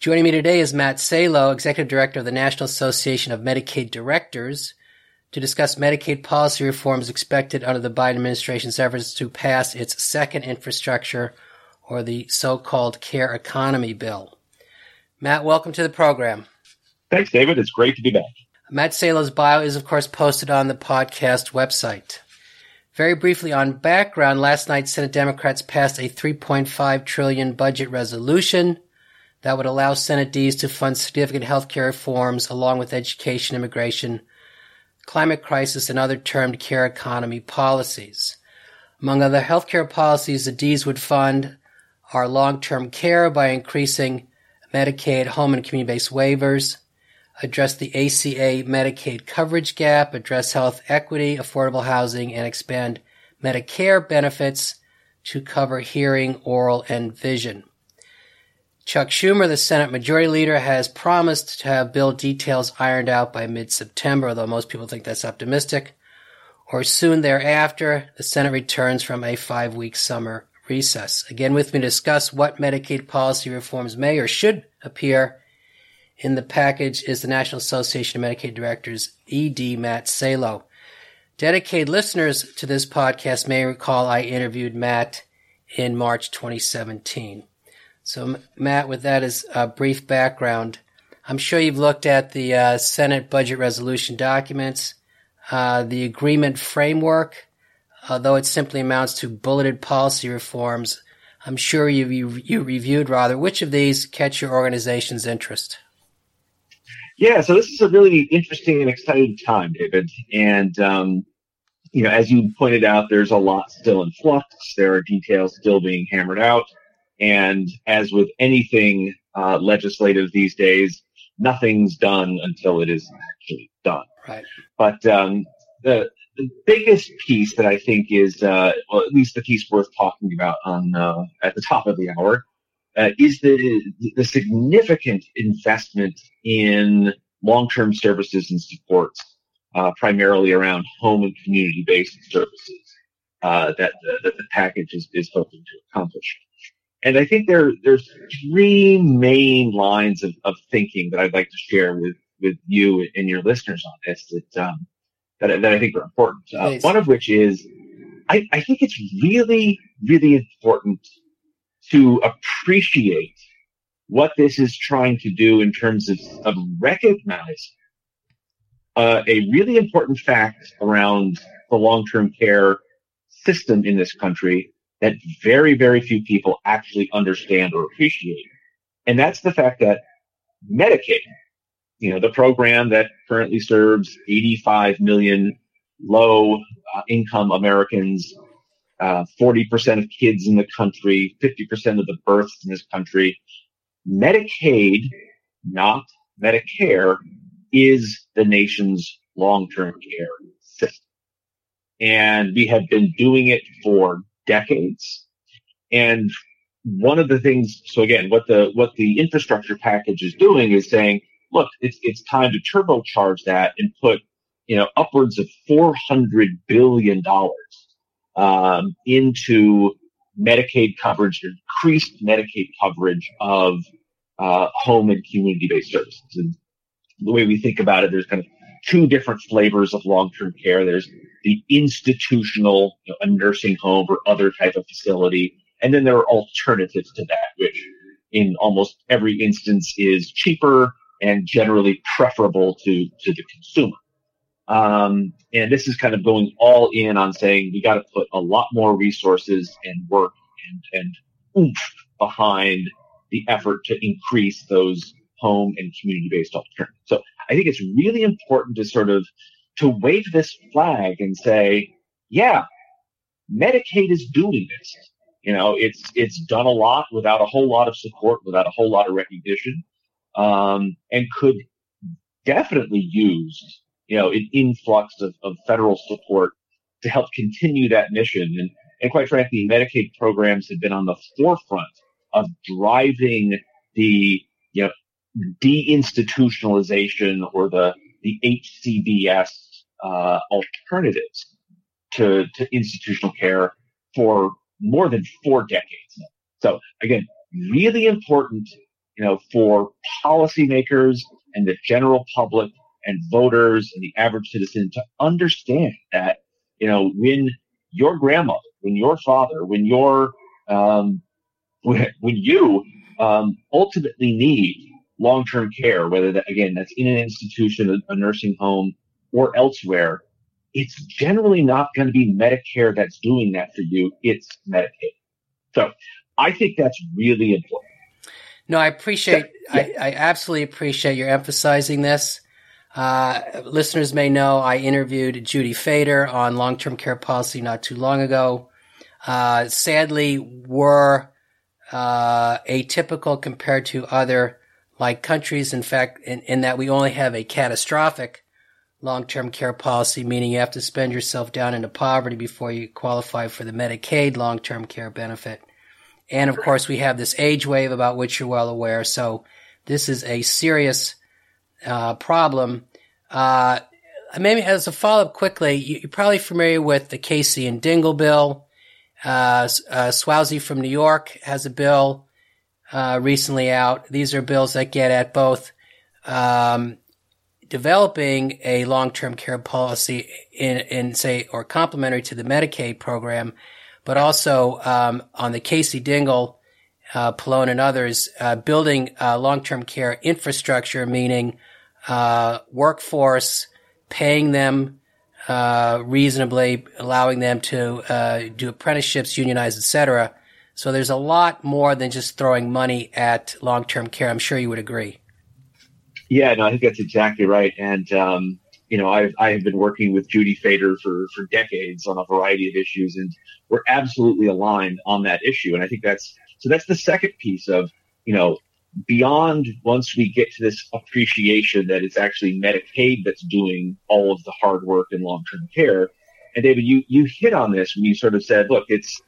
Joining me today is Matt Salo, Executive Director of the National Association of Medicaid Directors, to discuss Medicaid policy reforms expected under the Biden administration's efforts to pass its second infrastructure or the so-called care economy bill. Matt, welcome to the program. Thanks, David. It's great to be back. Matt Salo's bio is, of course, posted on the podcast website. Very briefly on background, last night Senate Democrats passed a 3.5 trillion budget resolution that would allow Senate Ds to fund significant healthcare reforms along with education, immigration, climate crisis, and other termed care economy policies. Among other healthcare policies, the Ds would fund our long-term care by increasing Medicaid home and community-based waivers, address the ACA Medicaid coverage gap, address health equity, affordable housing, and expand Medicare benefits to cover hearing, oral, and vision. Chuck Schumer, the Senate Majority Leader, has promised to have bill details ironed out by mid-September, although most people think that's optimistic. Or soon thereafter, the Senate returns from a five-week summer recess. Again, with me to discuss what Medicaid policy reforms may or should appear in the package is the National Association of Medicaid Directors, ED Matt Salo. Dedicated listeners to this podcast may recall I interviewed Matt in March 2017. So, Matt, with that as a brief background, I'm sure you've looked at the uh, Senate budget resolution documents, uh, the agreement framework, although it simply amounts to bulleted policy reforms. I'm sure you, you, you reviewed rather. Which of these catch your organization's interest? Yeah, so this is a really interesting and exciting time, David. And, um, you know, as you pointed out, there's a lot still in flux. There are details still being hammered out. And as with anything uh, legislative these days, nothing's done until it is actually done. Right. But um, the, the biggest piece that I think is, uh, well, at least the piece worth talking about on uh, at the top of the hour, uh, is the the significant investment in long-term services and supports, uh, primarily around home and community-based services uh, that, that the package is, is hoping to accomplish. And I think there there's three main lines of, of thinking that I'd like to share with, with you and your listeners on this that um, that, that I think are important. Uh, one of which is I, I think it's really really important to appreciate what this is trying to do in terms of, of recognizing uh, a really important fact around the long-term care system in this country that very, very few people actually understand or appreciate. And that's the fact that Medicaid, you know, the program that currently serves 85 million low uh, income Americans, uh, 40% of kids in the country, 50% of the births in this country. Medicaid, not Medicare, is the nation's long-term care system. And we have been doing it for decades. And one of the things, so again, what the, what the infrastructure package is doing is saying, look, it's, it's time to turbocharge that and put, you know, upwards of $400 billion, um, into Medicaid coverage, increased Medicaid coverage of, uh, home and community-based services. And the way we think about it, there's kind of two different flavors of long-term care. There's the institutional, you know, a nursing home or other type of facility. And then there are alternatives to that, which in almost every instance is cheaper and generally preferable to, to the consumer. Um, and this is kind of going all in on saying we got to put a lot more resources and work and, and oomph behind the effort to increase those home and community based alternatives. So I think it's really important to sort of to wave this flag and say, yeah, Medicaid is doing this. You know, it's it's done a lot without a whole lot of support, without a whole lot of recognition, um, and could definitely use you know, an influx of, of federal support to help continue that mission. And, and quite frankly, Medicaid programs have been on the forefront of driving the, you know, deinstitutionalization or the, the HCBS, uh, alternatives to, to institutional care for more than four decades. So again, really important, you know, for policymakers and the general public and voters and the average citizen to understand that, you know, when your grandmother, when your father, when your, um, when, when you, um, ultimately need long-term care, whether that, again, that's in an institution, a, nursing home or elsewhere, it's generally not going to be Medicare that's doing that for you. It's Medicaid. So I think that's really important. No, I appreciate, yeah. I, I, absolutely appreciate your emphasizing this. Uh, listeners may know I interviewed Judy Feder on long-term care policy not too long ago. Uh, sadly, we're uh, atypical compared to other like countries. In fact, in, in that we only have a catastrophic long-term care policy, meaning you have to spend yourself down into poverty before you qualify for the Medicaid long-term care benefit. And of course, we have this age wave about which you're well aware. So this is a serious uh, problem. Uh, maybe as a follow-up quickly, you're probably familiar with the Casey and Dingell bill. Uh, uh, Suozzi from New York has a bill uh, recently out. These are bills that get at both um, developing a long-term care policy in, in say, or complementary to the Medicaid program, but also um, on the Casey Dingell, uh, Pallone and others, uh, building uh, long-term care infrastructure, meaning uh, workforce, paying them uh, reasonably, allowing them to uh, do apprenticeships, unionize, etc. So there's a lot more than just throwing money at long-term care. I'm sure you would agree. Yeah, no, I think that's exactly right. And, um, you know, I've, I have been working with Judy Feder for, for decades on a variety of issues and we're absolutely aligned on that issue. And I think that's, so that's the second piece of, you know, beyond once we get to this appreciation that it's actually Medicaid that's doing all of the hard work in long-term care. And David, you, you hit on this when you sort of said, look, it's,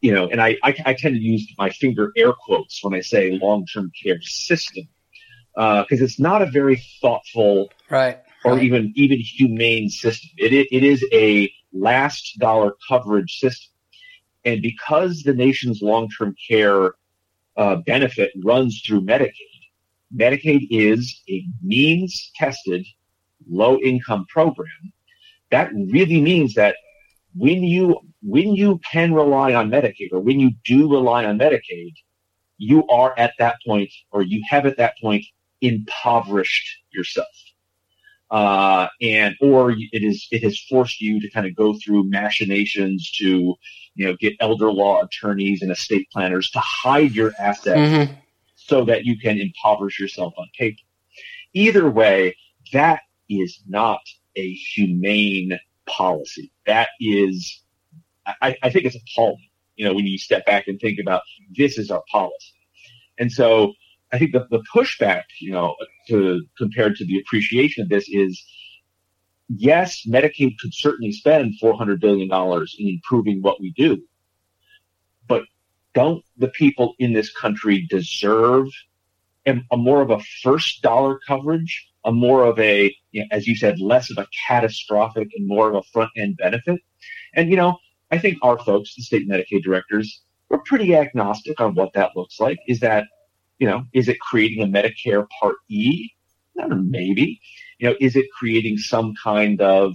you know, and I, I, I tend to use my finger air quotes when I say long-term care system because uh, it's not a very thoughtful right, or right. even even humane system. It, it is a last dollar coverage system, and because the nation's long term care uh, benefit runs through Medicaid, Medicaid is a means tested low income program. That really means that when you when you can rely on Medicaid or when you do rely on Medicaid, you are at that point or you have at that point impoverished yourself. Uh, and, or it is, it has forced you to kind of go through machinations to, you know, get elder law attorneys and estate planners to hide your assets mm-hmm. so that you can impoverish yourself on paper. Either way, that is not a humane policy. That is, I, I think it's appalling, you know, when you step back and think about this is our policy. And so I think the, the pushback, you know, to compared to the appreciation of this is, yes, Medicaid could certainly spend $400 billion in improving what we do. But don't the people in this country deserve a, a more of a first dollar coverage, a more of a, you know, as you said, less of a catastrophic and more of a front end benefit? And, you know, I think our folks, the state Medicaid directors, we're pretty agnostic on what that looks like. Is that you know, is it creating a Medicare Part E? Maybe. You know, is it creating some kind of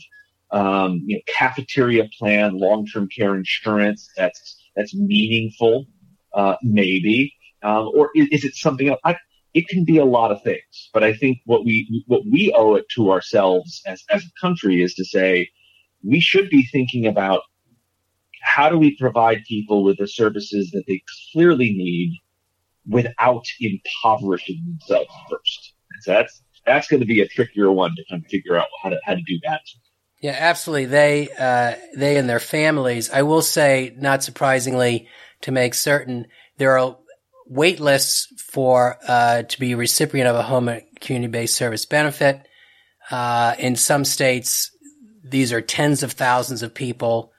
um, you know, cafeteria plan, long-term care insurance that's that's meaningful? Uh, maybe. Um, or is, is, it something else? I, it can be a lot of things, but I think what we what we owe it to ourselves as as a country is to say we should be thinking about how do we provide people with the services that they clearly need without impoverishing themselves first. So that's that's going to be a trickier one to kind of figure out how to how to do that. Yeah, absolutely. They uh, they and their families. I will say, not surprisingly, to make certain, there are wait lists for uh, to be a recipient of a home and community based service benefit. Uh, in some states, these are tens of thousands of people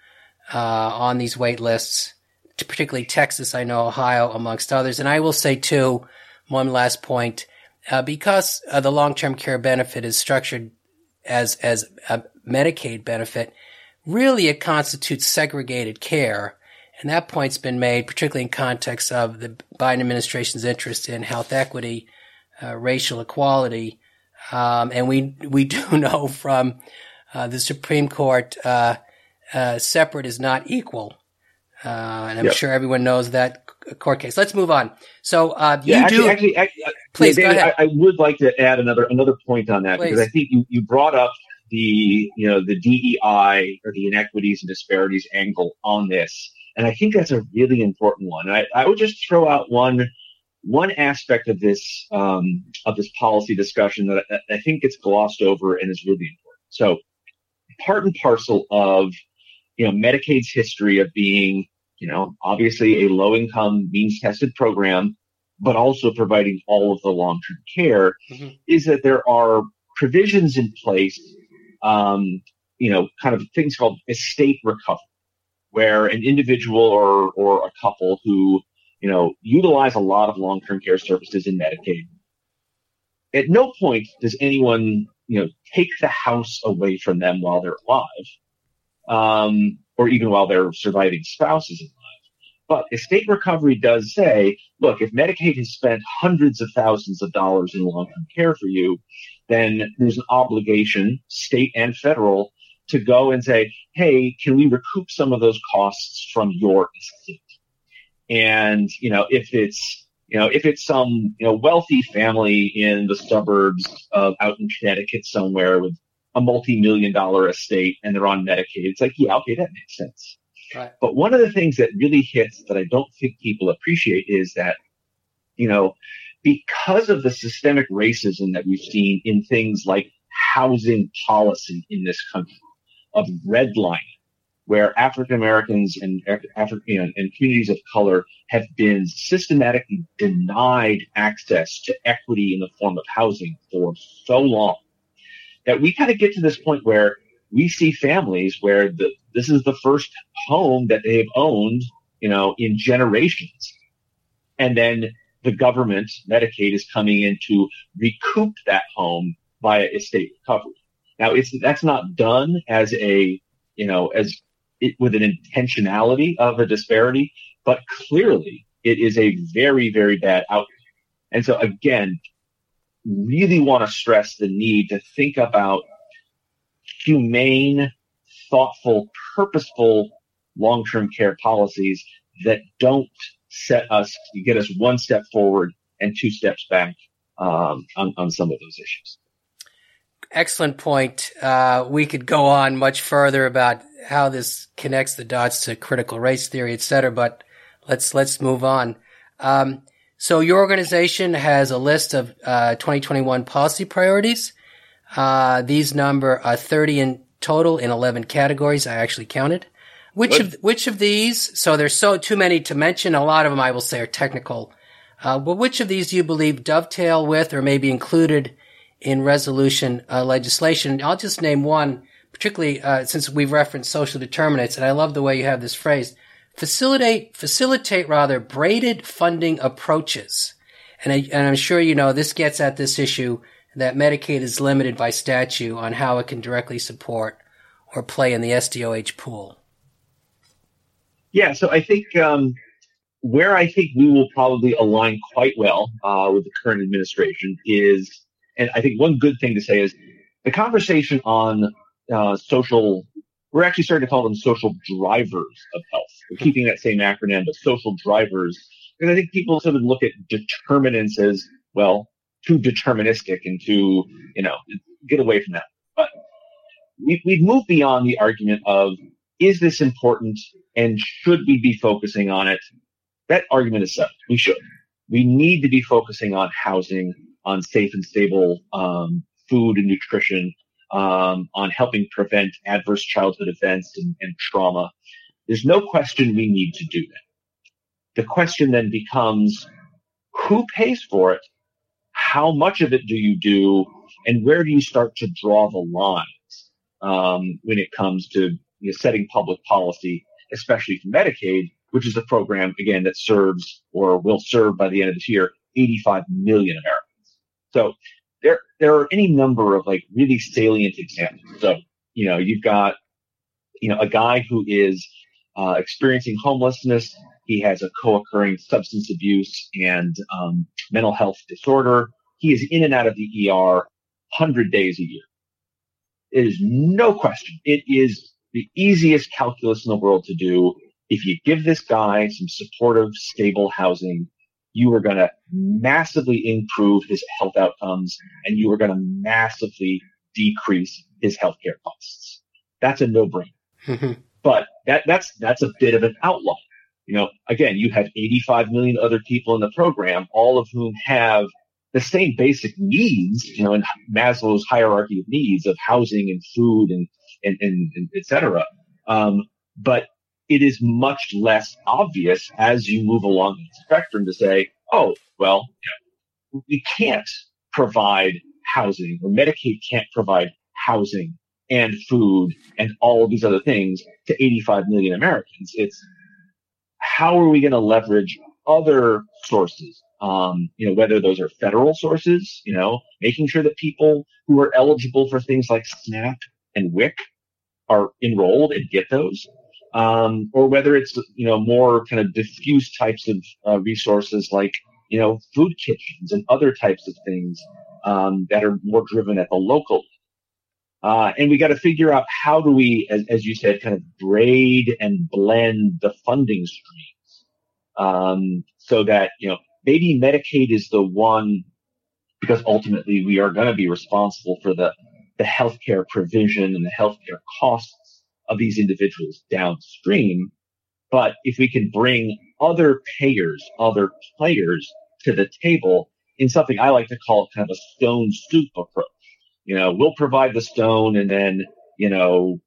uh, on these wait lists. Particularly Texas, I know Ohio, amongst others. And I will say too, one last point, uh, because uh, the long term care benefit is structured as as a Medicaid benefit, really it constitutes segregated care and that point's been made, particularly in context of the Biden administration's interest in health equity, uh, racial equality. Um, and we, we do know from uh, the Supreme Court, uh, uh separate is not equal. Uh, and I'm yep. sure everyone knows that court case. Let's move on. So, uh, you yeah, actually, do. Actually, actually, please David, go ahead. I, I, would like to add another, another point on that please. because I think you, you brought up the, you know, the DEI or the inequities and disparities angle on this. And I think that's a really important one. And I, I would just throw out one one aspect of this um, of this policy discussion that I, I think gets glossed over and is really important. So, part and parcel of you know Medicaid's history of being you know obviously a low income means tested program, but also providing all of the long term care mm-hmm. is that there are provisions in place, um, you know, kind of things called estate recovery where an individual or, or a couple who, you know, utilize a lot of long-term care services in Medicaid, at no point does anyone, you know, take the house away from them while they're alive, um, or even while their surviving spouse is alive. But estate recovery does say, look, if Medicaid has spent hundreds of thousands of dollars in long-term care for you, then there's an obligation, state and federal, to go and say, hey, can we recoup some of those costs from your estate? And, you know, if it's, you know, if it's some, you know, wealthy family in the suburbs of out in Connecticut somewhere with a multi-million dollar estate and they're on Medicaid, it's like, yeah, okay, that makes sense. Right. But one of the things that really hits that I don't think people appreciate is that, you know, because of the systemic racism that we've seen in things like housing policy in this country, of redlining, where African Americans and African and communities of color have been systematically denied access to equity in the form of housing for so long that we kind of get to this point where we see families where the, this is the first home that they've owned, you know, in generations. And then the government, Medicaid, is coming in to recoup that home via estate recovery. Now, it's that's not done as a you know as it, with an intentionality of a disparity, but clearly it is a very very bad outcome. And so again, really want to stress the need to think about humane, thoughtful, purposeful long-term care policies that don't set us get us one step forward and two steps back um, on, on some of those issues excellent point. Uh, we could go on much further about how this connects the dots to critical race theory, et cetera, but let's, let's move on. Um, so your organization has a list of, uh, 2021 policy priorities. Uh, these number uh, 30 in total in 11 categories. I actually counted. Which of, which of these, so there's so too many to mention. A lot of them I will say are technical. Uh, but which of these do you believe dovetail with or maybe included in resolution uh, legislation. I'll just name one, particularly uh, since we've referenced social determinants, and I love the way you have this phrase. Facilitate, facilitate rather braided funding approaches. And, I, and I'm sure you know this gets at this issue that Medicaid is limited by statute on how it can directly support or play in the SDOH pool. Yeah, so I think um, where I think we will probably align quite well uh, with the current administration is and I think one good thing to say is the conversation on uh, social. We're actually starting to call them social drivers of health. We're keeping that same acronym, but social drivers, And I think people sort of look at determinants as well too deterministic and too you know get away from that. But we, we've moved beyond the argument of is this important and should we be focusing on it? That argument is settled. We should. We need to be focusing on housing on safe and stable um, food and nutrition, um, on helping prevent adverse childhood events and, and trauma. There's no question we need to do that. The question then becomes, who pays for it? How much of it do you do? And where do you start to draw the lines um, when it comes to you know, setting public policy, especially for Medicaid, which is a program, again, that serves or will serve by the end of this year 85 million Americans. So there, there are any number of like really salient examples. So, you know, you've got, you know, a guy who is uh, experiencing homelessness. He has a co-occurring substance abuse and um, mental health disorder. He is in and out of the ER 100 days a year. It is no question. It is the easiest calculus in the world to do. If you give this guy some supportive, stable housing, you are going to massively improve his health outcomes and you are going to massively decrease his healthcare costs. That's a no-brainer. Mm-hmm. But that, that's, that's a bit of an outlier. You know, again, you have 85 million other people in the program, all of whom have the same basic needs, you know, in Maslow's hierarchy of needs of housing and food and, and, and, and et cetera. Um, but it is much less obvious as you move along the spectrum to say, oh, well, we can't provide housing or Medicaid can't provide housing and food and all of these other things to 85 million Americans. It's how are we going to leverage other sources? Um, you know, whether those are federal sources, you know, making sure that people who are eligible for things like SNAP and WIC are enrolled and get those. Um, or whether it's, you know, more kind of diffuse types of uh, resources like, you know, food kitchens and other types of things um, that are more driven at the local uh, and we got to figure out how do we, as, as, you said, kind of braid and blend the funding streams um, so that you know maybe Medicaid is the one because ultimately we are going to be responsible for the the healthcare provision and the healthcare costs of these individuals downstream. But if we can bring other payers, other players to the table in something I like to call kind of a stone soup approach you know, we'll provide the stone and then, you know,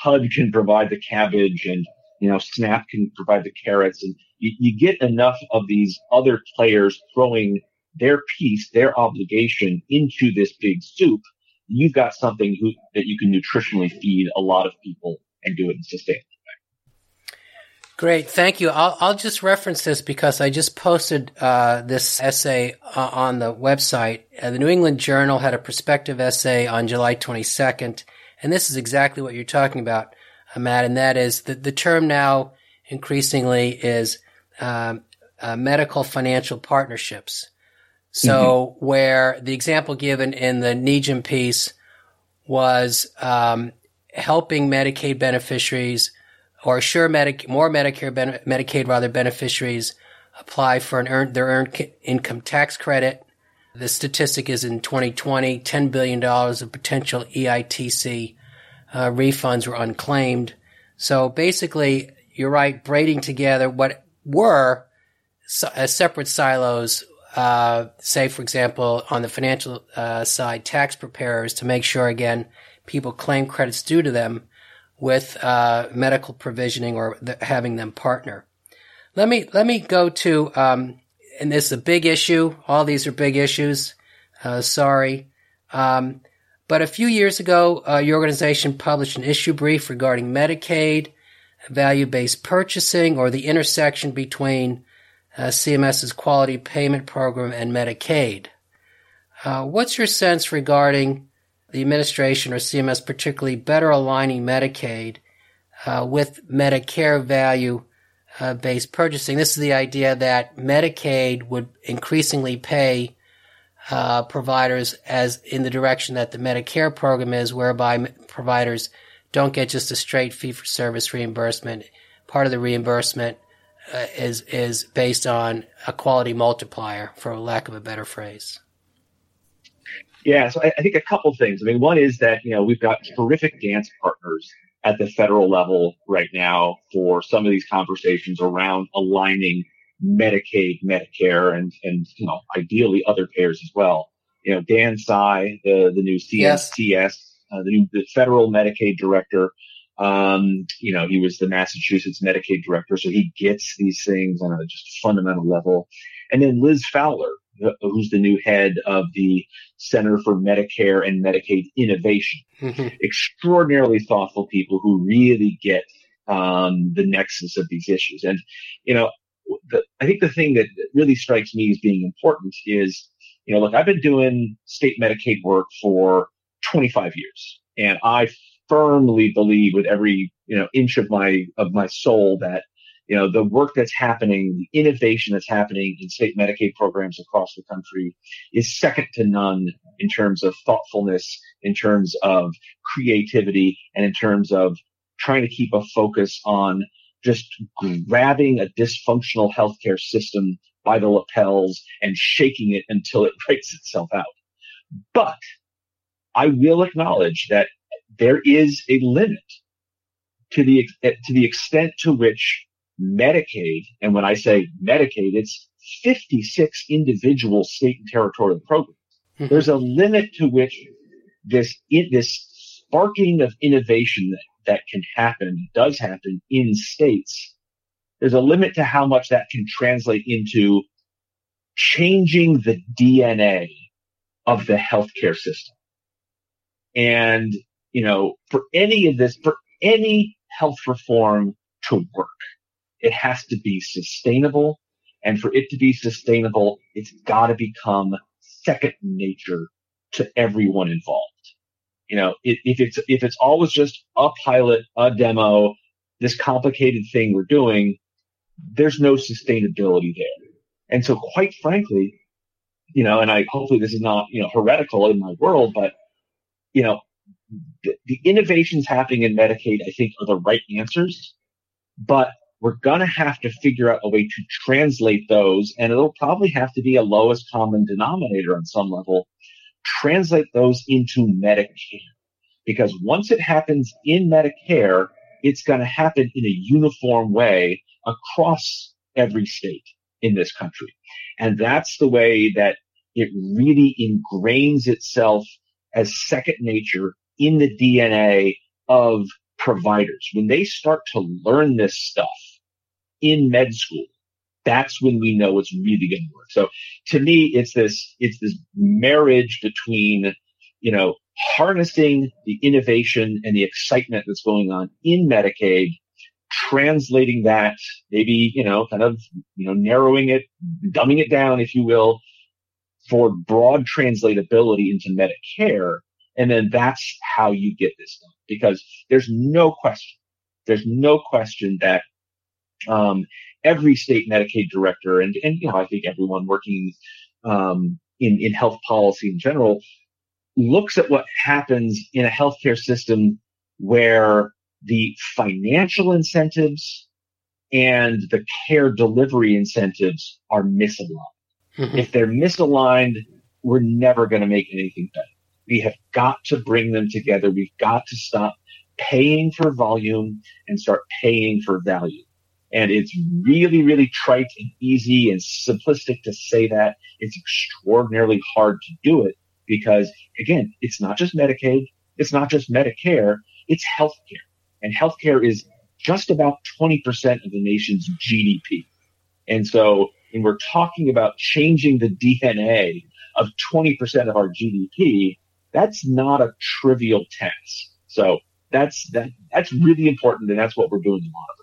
HUD can provide the cabbage and, you know, SNAP can provide the carrots and you, you get enough of these other players throwing their piece, their obligation into this big soup. You've got something who, that you can nutritionally feed a lot of people and do it in a sustainable. Way. Great, thank you. I'll, I'll just reference this because I just posted uh, this essay uh, on the website. Uh, the New England Journal had a perspective essay on July 22nd, and this is exactly what you're talking about, uh, Matt, and that is that the term now increasingly is um, uh, medical financial partnerships. So, mm-hmm. where the example given in the NEJM piece was um, helping Medicaid beneficiaries – or sure Medic- more Medicare, ben- Medicaid rather beneficiaries apply for an earned, their earned income tax credit. The statistic is in 2020, $10 billion of potential EITC uh, refunds were unclaimed. So basically, you're right, braiding together what were uh, separate silos, uh, say, for example, on the financial uh, side, tax preparers to make sure, again, people claim credits due to them with uh, medical provisioning or the, having them partner. Let me let me go to um, and this is a big issue. All these are big issues. Uh, sorry. Um, but a few years ago, uh, your organization published an issue brief regarding Medicaid, value-based purchasing, or the intersection between uh, CMS's quality payment program and Medicaid. Uh, what's your sense regarding the administration or CMS particularly better aligning Medicaid uh, with Medicare value uh, based purchasing. This is the idea that Medicaid would increasingly pay uh, providers as in the direction that the Medicare program is, whereby providers don't get just a straight fee for service reimbursement. Part of the reimbursement uh, is is based on a quality multiplier, for lack of a better phrase. Yeah, so I, I think a couple things. I mean, one is that you know we've got terrific dance partners at the federal level right now for some of these conversations around aligning Medicaid, Medicare, and and you know ideally other payers as well. You know, Dan Tsai, the the new CSTS, yes. uh, the new the federal Medicaid director. Um, you know, he was the Massachusetts Medicaid director, so he gets these things on a just fundamental level. And then Liz Fowler, who's the new head of the Center for Medicare and Medicaid Innovation. Mm-hmm. Extraordinarily thoughtful people who really get um, the nexus of these issues. And, you know, the, I think the thing that really strikes me as being important is, you know, look, I've been doing state Medicaid work for 25 years, and I firmly believe with every you know inch of my of my soul that you know the work that's happening, the innovation that's happening in state Medicaid programs across the country is second to none in terms of thoughtfulness, in terms of creativity, and in terms of trying to keep a focus on just grabbing a dysfunctional healthcare system by the lapels and shaking it until it breaks itself out. But I will acknowledge that there is a limit to the to the extent to which Medicaid, and when I say Medicaid, it's 56 individual state and territorial programs. Mm-hmm. There's a limit to which this this sparking of innovation that, that can happen does happen in states. There's a limit to how much that can translate into changing the DNA of the healthcare system. And, you know, for any of this, for any health reform to work, it has to be sustainable. And for it to be sustainable, it's got to become second nature to everyone involved. You know, if, if it's, if it's always just a pilot, a demo, this complicated thing we're doing, there's no sustainability there. And so quite frankly, you know, and I hopefully this is not, you know, heretical in my world, but you know, the, the innovations happening in Medicaid, I think are the right answers, but we're going to have to figure out a way to translate those and it'll probably have to be a lowest common denominator on some level translate those into Medicare. Because once it happens in Medicare, it's going to happen in a uniform way across every state in this country. And that's the way that it really ingrains itself as second nature in the DNA of providers. When they start to learn this stuff in med school, that's when we know it's really going to work. So to me, it's this, it's this marriage between, you know, harnessing the innovation and the excitement that's going on in Medicaid, translating that, maybe, you know, kind of, you know, narrowing it, dumbing it down, if you will, for broad translatability into Medicare. And then that's how you get this done because there's no question. There's no question that um, every state Medicaid director and, and, you know, I think everyone working, um, in, in health policy in general looks at what happens in a healthcare system where the financial incentives and the care delivery incentives are misaligned. Mm-hmm. If they're misaligned, we're never going to make anything better. We have got to bring them together. We've got to stop paying for volume and start paying for value. And it's really, really trite and easy and simplistic to say that. It's extraordinarily hard to do it because again, it's not just Medicaid. It's not just Medicare. It's healthcare and healthcare is just about 20% of the nation's GDP. And so when we're talking about changing the DNA of 20% of our GDP, that's not a trivial task. So that's, that, that's really important. And that's what we're doing lot of.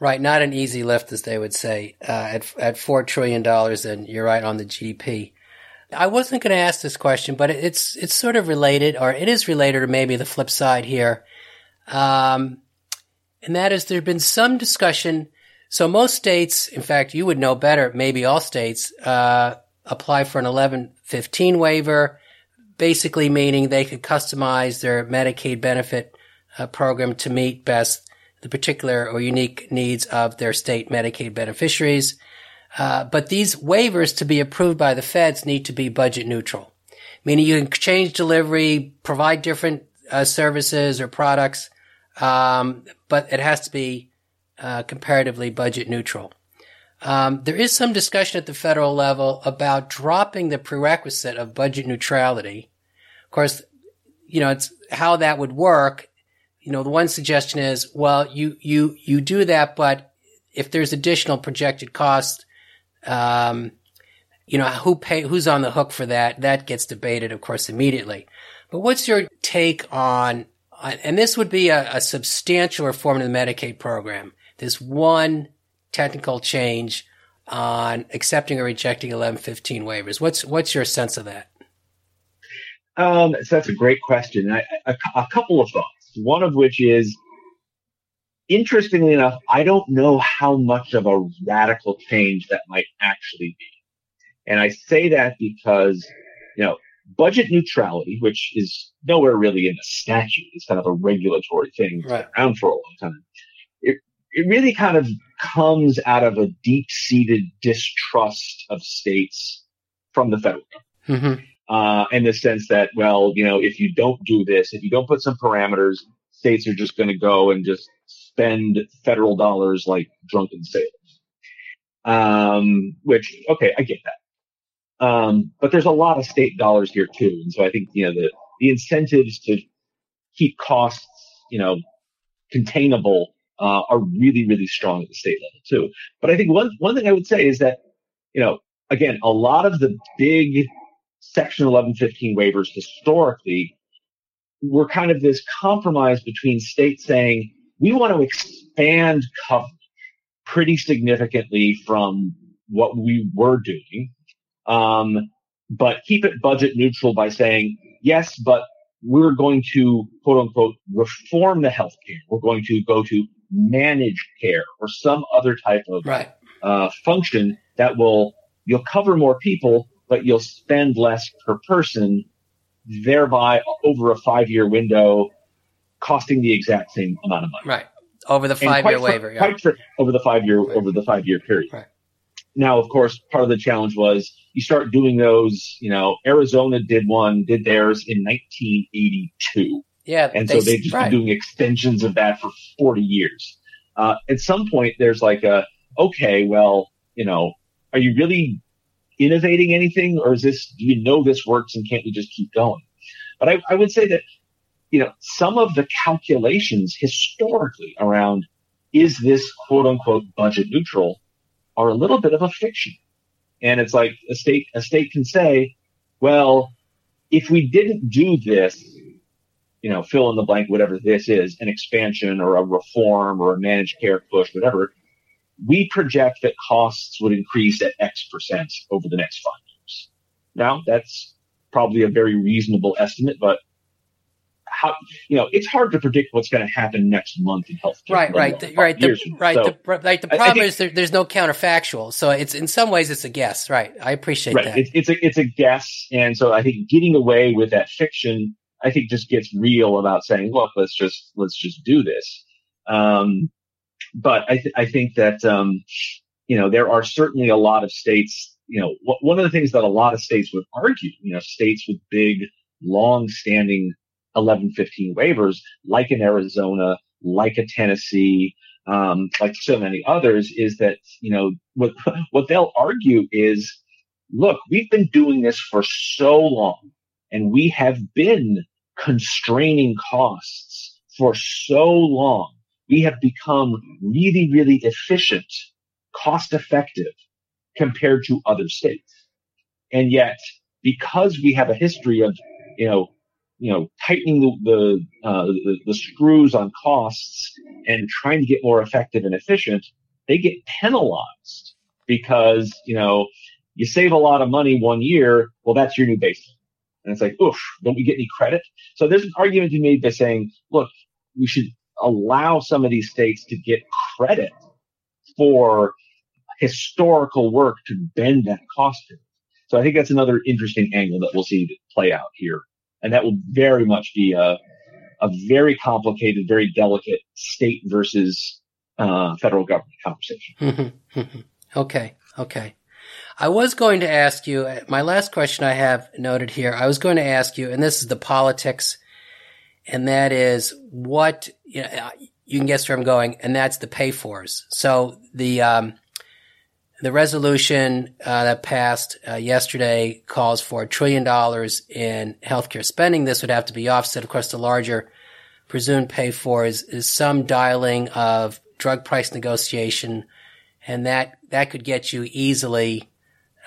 Right, not an easy lift, as they would say. Uh, at at four trillion dollars, and you're right on the GDP. I wasn't going to ask this question, but it's it's sort of related, or it is related, or maybe the flip side here. Um, and that is, there's been some discussion. So most states, in fact, you would know better. Maybe all states uh, apply for an 1115 waiver, basically meaning they could customize their Medicaid benefit uh, program to meet best the particular or unique needs of their state Medicaid beneficiaries. Uh, but these waivers to be approved by the feds need to be budget neutral, meaning you can change delivery, provide different uh, services or products, um, but it has to be uh, comparatively budget neutral. Um, there is some discussion at the federal level about dropping the prerequisite of budget neutrality. Of course, you know, it's how that would work you know, the one suggestion is, well, you, you, you do that, but if there's additional projected cost, Um, you know, who pay, who's on the hook for that? That gets debated, of course, immediately. But what's your take on, and this would be a, a substantial reform in the Medicaid program. This one technical change on accepting or rejecting 1115 waivers. What's, what's your sense of that? Um, so that's a great question. I, a, a couple of thoughts. One of which is, interestingly enough, I don't know how much of a radical change that might actually be. And I say that because, you know, budget neutrality, which is nowhere really in the statute, it's kind of a regulatory thing right. around for a long time. It, it really kind of comes out of a deep seated distrust of states from the federal government. Mm-hmm. Uh, in the sense that, well, you know, if you don't do this, if you don't put some parameters, states are just going to go and just spend federal dollars like drunken sailors. Um, which, okay, I get that. Um, but there's a lot of state dollars here too. And so I think, you know, the, the incentives to keep costs, you know, containable, uh, are really, really strong at the state level too. But I think one, one thing I would say is that, you know, again, a lot of the big section 1115 waivers historically were kind of this compromise between states saying, we want to expand coverage pretty significantly from what we were doing um, but keep it budget neutral by saying, yes, but we're going to quote unquote reform the healthcare. We're going to go to managed care or some other type of right. uh, function that will, you'll cover more people, but you'll spend less per person, thereby over a five year window, costing the exact same amount of money. Right. Over the five year waiver. yeah. over the five year, right. over the five year period. Right. Now, of course, part of the challenge was you start doing those, you know, Arizona did one, did theirs in 1982. Yeah. And they, so they've just right. been doing extensions of that for 40 years. Uh, at some point, there's like a, okay, well, you know, are you really innovating anything or is this, do you know this works and can't we just keep going? But I, I would say that, you know, some of the calculations historically around is this quote unquote budget neutral are a little bit of a fiction. And it's like a state, a state can say, well, if we didn't do this, you know, fill in the blank, whatever this is, an expansion or a reform or a managed care push, whatever, we project that costs would increase at X percent over the next five years. Now, that's probably a very reasonable estimate, but how you know it's hard to predict what's going to happen next month in healthcare. Right, right, the, right, the, right. So, the, right. The problem think, is there, there's no counterfactual, so it's in some ways it's a guess. Right. I appreciate right. that. It's, it's a it's a guess, and so I think getting away with that fiction, I think, just gets real about saying, look, let's just let's just do this. Um, but I th- I think that um, you know there are certainly a lot of states. You know, one of the things that a lot of states would argue, you know, states with big, long-standing 1115 waivers, like in Arizona, like a Tennessee, um, like so many others, is that, you know, what, what they'll argue is, look, we've been doing this for so long and we have been constraining costs for so long. We have become really, really efficient, cost effective compared to other states. And yet, because we have a history of, you know, you know, tightening the the, uh, the, the screws on costs and trying to get more effective and efficient, they get penalized because you know you save a lot of money one year. Well, that's your new baseline, and it's like, oof, don't we get any credit? So there's an argument to be made by saying, look, we should allow some of these states to get credit for historical work to bend that cost curve. So I think that's another interesting angle that we'll see play out here and that will very much be a a very complicated, very delicate state versus uh, federal government conversation. okay, okay. I was going to ask you my last question. I have noted here. I was going to ask you, and this is the politics, and that is what you, know, you can guess where I'm going, and that's the pay fors. So the um, the resolution uh, that passed uh, yesterday calls for a trillion dollars in healthcare spending. This would have to be offset. Of course, the larger presumed pay for is, is some dialing of drug price negotiation and that that could get you easily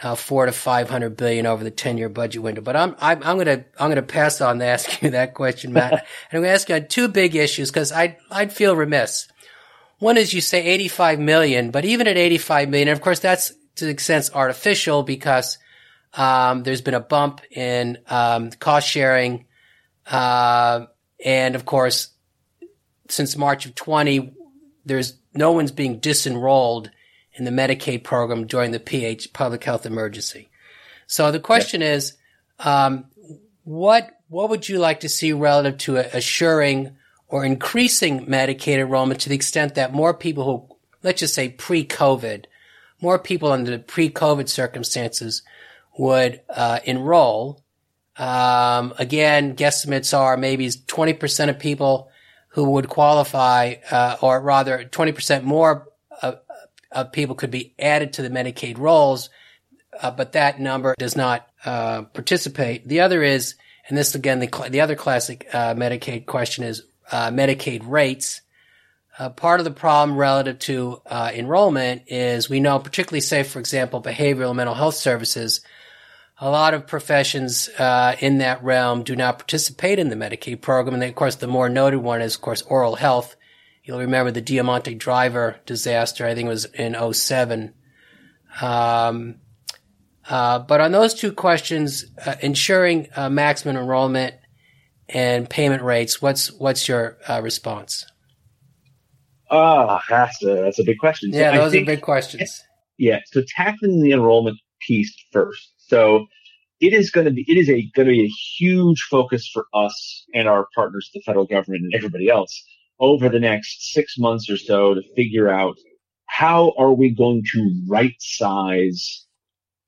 uh, four to five hundred billion over the ten year budget window. But I'm I'm, I'm gonna I'm gonna pass on to ask you that question, Matt. and I'm gonna ask you on two big issues because I I'd feel remiss. One is you say 85 million, but even at 85 million, of course that's to the extent artificial because um, there's been a bump in um, cost sharing, uh, and of course, since March of 20, there's no one's being disenrolled in the Medicaid program during the PH public health emergency. So the question is, um, what what would you like to see relative to assuring or increasing Medicaid enrollment to the extent that more people who, let's just say pre-COVID, more people under the pre-COVID circumstances would uh, enroll. Um, again, guesstimates are maybe 20% of people who would qualify, uh, or rather 20% more of, people could be added to the Medicaid rolls, uh, but that number does not uh, participate. The other is, and this again, the, the other classic uh, Medicaid question is uh, Medicaid rates. Uh, part of the problem relative to uh, enrollment is we know, particularly say, for example, behavioral and mental health services, a lot of professions uh, in that realm do not participate in the Medicaid program. And of course, the more noted one is, of course, oral health. You'll remember the Deamonte Driver disaster. I think it was in 07. Um, uh, but on those two questions, uh, ensuring uh, maximum enrollment and payment rates, what's what's your uh, response? Oh, that's a that's a big question. Yeah, so those think, are big questions. Yeah, so tackling the enrollment piece first. So it is going to be it is a going to be a huge focus for us and our partners, the federal government and everybody else, over the next six months or so to figure out how are we going to right size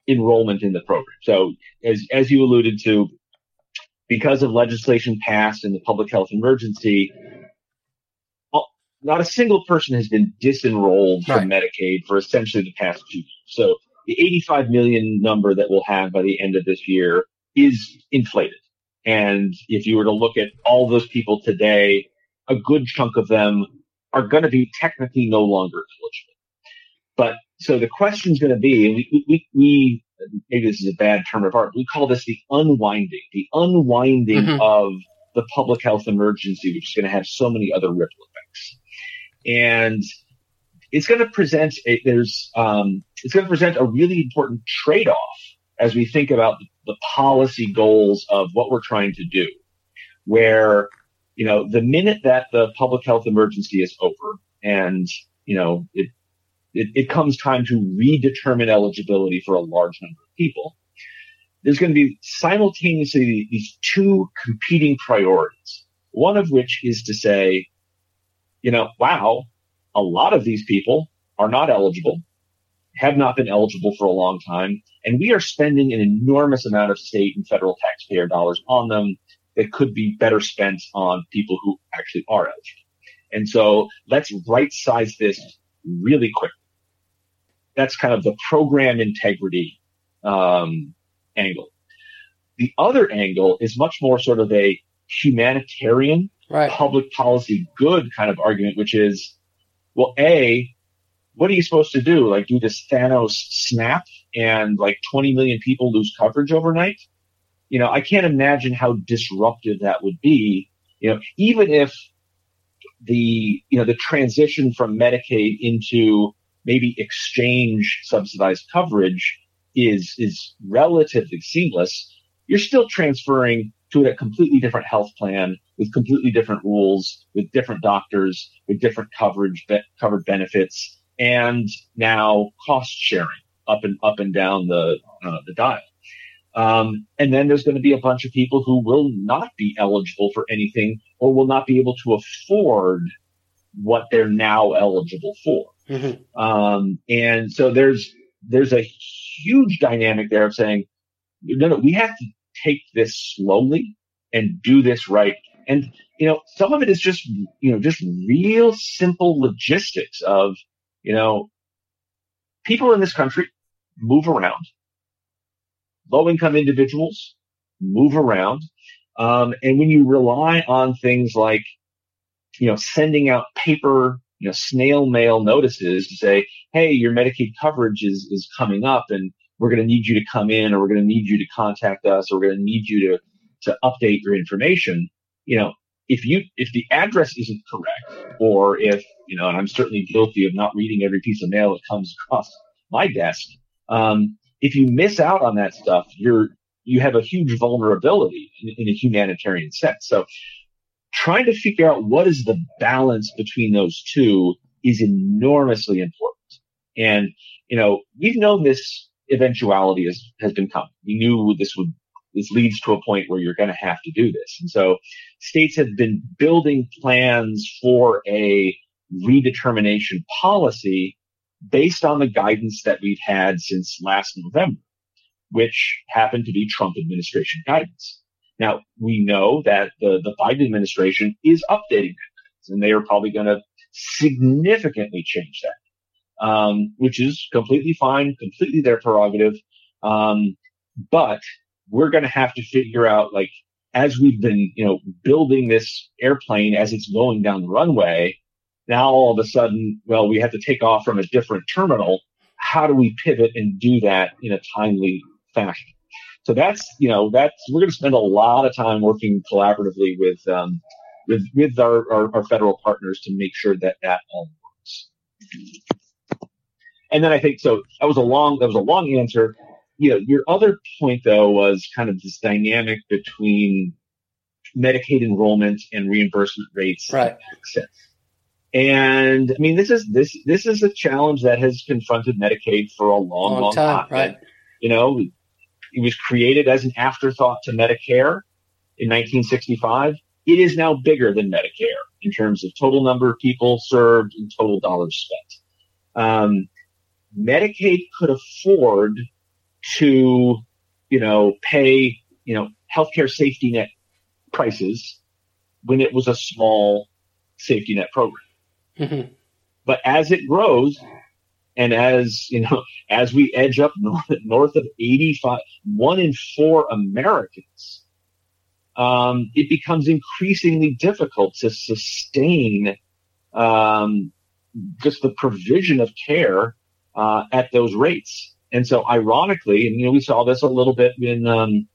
enrollment in the program. So as as you alluded to, because of legislation passed in the public health emergency, not a single person has been disenrolled right. from Medicaid for essentially the past two years. So the 85 million number that we'll have by the end of this year is inflated. And if you were to look at all those people today, a good chunk of them are going to be technically no longer eligible. But so the question is going to be, we, we, we, maybe this is a bad term of art, we call this the unwinding, the unwinding mm-hmm. of the public health emergency, which is going to have so many other ripple effects. And it's going to present a, there's um, it's going to present a really important trade-off as we think about the policy goals of what we're trying to do. Where you know the minute that the public health emergency is over and you know it it, it comes time to redetermine eligibility for a large number of people, there's going to be simultaneously these two competing priorities. One of which is to say, you know, wow, a lot of these people are not eligible, have not been eligible for a long time, and we are spending an enormous amount of state and federal taxpayer dollars on them that could be better spent on people who actually are eligible. And so let's right size this really quick. That's kind of the program integrity um, angle. The other angle is much more sort of a humanitarian right. public policy good kind of argument, which is well, A, what are you supposed to do? Like do this Thanos snap and like 20 million people lose coverage overnight? You know, I can't imagine how disruptive that would be. You know, even if the, you know, the transition from Medicaid into maybe exchange subsidized coverage is, is relatively seamless. You're still transferring to a completely different health plan with completely different rules, with different doctors, with different coverage, be- covered benefits, and now cost sharing up and up and down the uh, the dial. Um, and then there's going to be a bunch of people who will not be eligible for anything or will not be able to afford what they're now eligible for. Mm-hmm. Um, and so there's there's a huge dynamic there of saying, no, no, we have to take this slowly and do this right. And, you know, some of it is just, you know, just real simple logistics of, you know, people in this country move around. Low income individuals move around. Um, and when you rely on things like, you know, sending out paper, you know, snail mail notices to say, hey, your Medicaid coverage is, is coming up and we're going to need you to come in or we're going to need you to contact us or we're going to need you to, to update your information. You know, if you, if the address isn't correct or if, you know, and I'm certainly guilty of not reading every piece of mail that comes across my desk. Um, if you miss out on that stuff, you're, you have a huge vulnerability in, in a humanitarian sense. So trying to figure out what is the balance between those two is enormously important. And, you know, we've known this eventuality has, has been coming. We knew this would, this leads to a point where you're going to have to do this. And so states have been building plans for a redetermination policy based on the guidance that we've had since last November, which happened to be Trump administration guidance. Now we know that the, the Biden administration is updating that and they are probably going to significantly change that um, which is completely fine, completely their prerogative. Um, but we're going to have to figure out, like, as we've been, you know, building this airplane as it's going down the runway, now all of a sudden, well, we have to take off from a different terminal. How do we pivot and do that in a timely fashion? So that's, you know, that's, we're going to spend a lot of time working collaboratively with, um, with, with our, our, our federal partners to make sure that that all works. And then I think so that was a long that was a long answer. You know, your other point though was kind of this dynamic between Medicaid enrollment and reimbursement rates right. and access. And I mean, this is this this is a challenge that has confronted Medicaid for a long, long, long time, time. Right. You know, it was created as an afterthought to Medicare in 1965. It is now bigger than Medicare in terms of total number of people served and total dollars spent. Um, Medicaid could afford to, you know, pay, you know, healthcare safety net prices when it was a small safety net program. Mm-hmm. But as it grows, and as you know, as we edge up north, north of 85, one in four Americans, um, it becomes increasingly difficult to sustain um, just the provision of care uh, at those rates. And so ironically, and you know, we saw this a little bit in, um,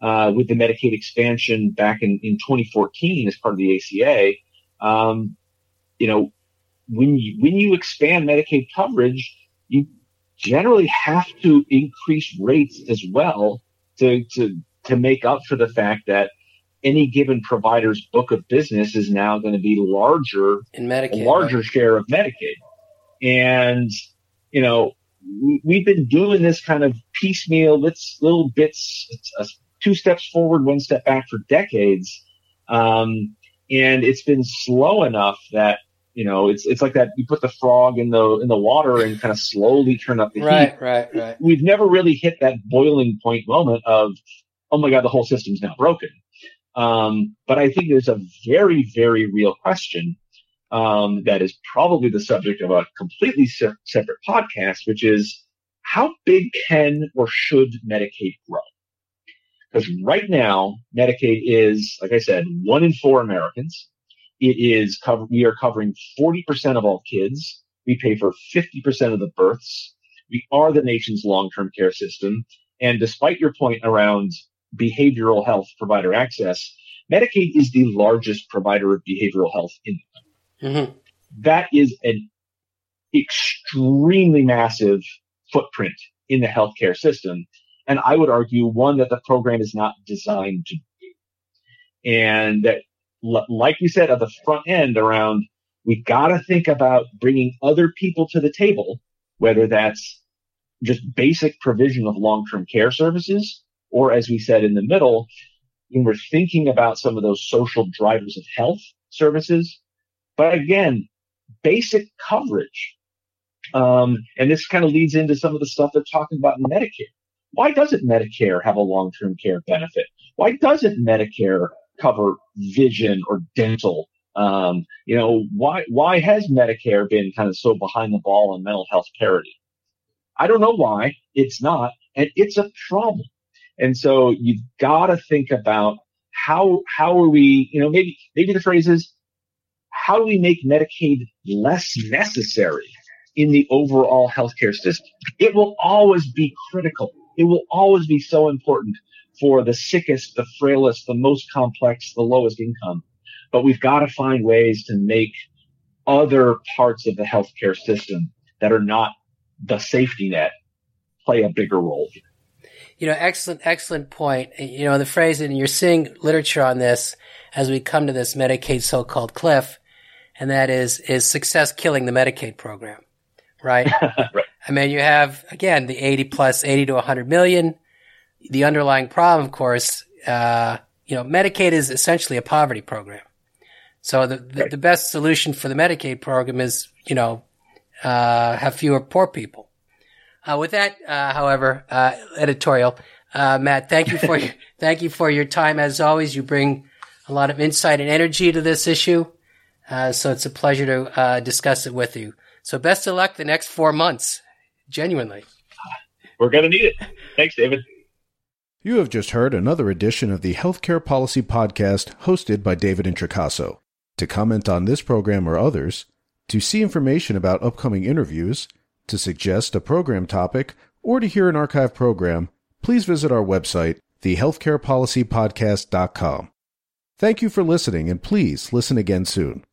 uh, with the Medicaid expansion back in, in 2014 as part of the ACA. Um, you know, when you, when you expand Medicaid coverage, you generally have to increase rates as well to, to, to make up for the fact that any given provider's book of business is now going to be larger, in Medicaid, a larger right? share of Medicaid. And you know, we've been doing this kind of piecemeal, let's little bits, uh, two steps forward, one step back for decades. Um, and it's been slow enough that, you know, it's, it's like that you put the frog in the, in the water and kind of slowly turn up the right, heat. Right, right, right. We've never really hit that boiling point moment of, oh my God, the whole system's now broken. Um, but I think there's a very, very real question um, that is probably the subject of a completely se- separate podcast, which is how big can or should Medicaid grow? Because right now, Medicaid is, like I said, one in four Americans. It is cover- we are covering 40% of all kids. We pay for 50% of the births. We are the nation's long-term care system. And despite your point around behavioral health provider access, Medicaid is the largest provider of behavioral health in the country. Mm-hmm. That is an extremely massive footprint in the healthcare system. And I would argue one that the program is not designed to do. And that, like you said, at the front end around, we gotta think about bringing other people to the table, whether that's just basic provision of long-term care services, or as we said in the middle, when we're thinking about some of those social drivers of health services, but again, basic coverage. Um, and this kind of leads into some of the stuff they're talking about in Medicare. Why doesn't Medicare have a long-term care benefit? Why doesn't Medicare cover vision or dental? Um, you know, why, why has Medicare been kind of so behind the ball on mental health parity? I don't know why it's not, and it's a problem. And so you've got to think about how, how are we, you know, maybe, maybe the phrase is, how do we make Medicaid less necessary in the overall healthcare system. It will always be critical. It will always be so important for the sickest, the frailest, the most complex, the lowest income. But we've got to find ways to make other parts of the healthcare system that are not the safety net play a bigger role. You know, excellent, excellent point. You know, the phrase, and you're seeing literature on this as we come to this Medicaid so-called cliff, and that is, is success killing the Medicaid program, right? right. I mean, you have, again, the 80 plus 80 to 100 million. The underlying problem, of course, uh, you know, Medicaid is essentially a poverty program. So the, the, right. the best solution for the Medicaid program is, you know, uh, have fewer poor people. Uh, with that, uh, however, uh, editorial, uh, Matt, thank you for your, thank you for your time. As always, you bring a lot of insight and energy to this issue. Uh, so it's a pleasure to discuss it with you. So best of luck the next four months. Genuinely. We're going to need it. Thanks, David. You have just heard another edition of the Healthcare Policy Podcast hosted by David Introcaso. To comment on this program or others, to see information about upcoming interviews, to suggest a program topic, or to hear an archive program, please visit our website, thehealthcarepolicypodcast.com. Thank you for listening, and please listen again soon.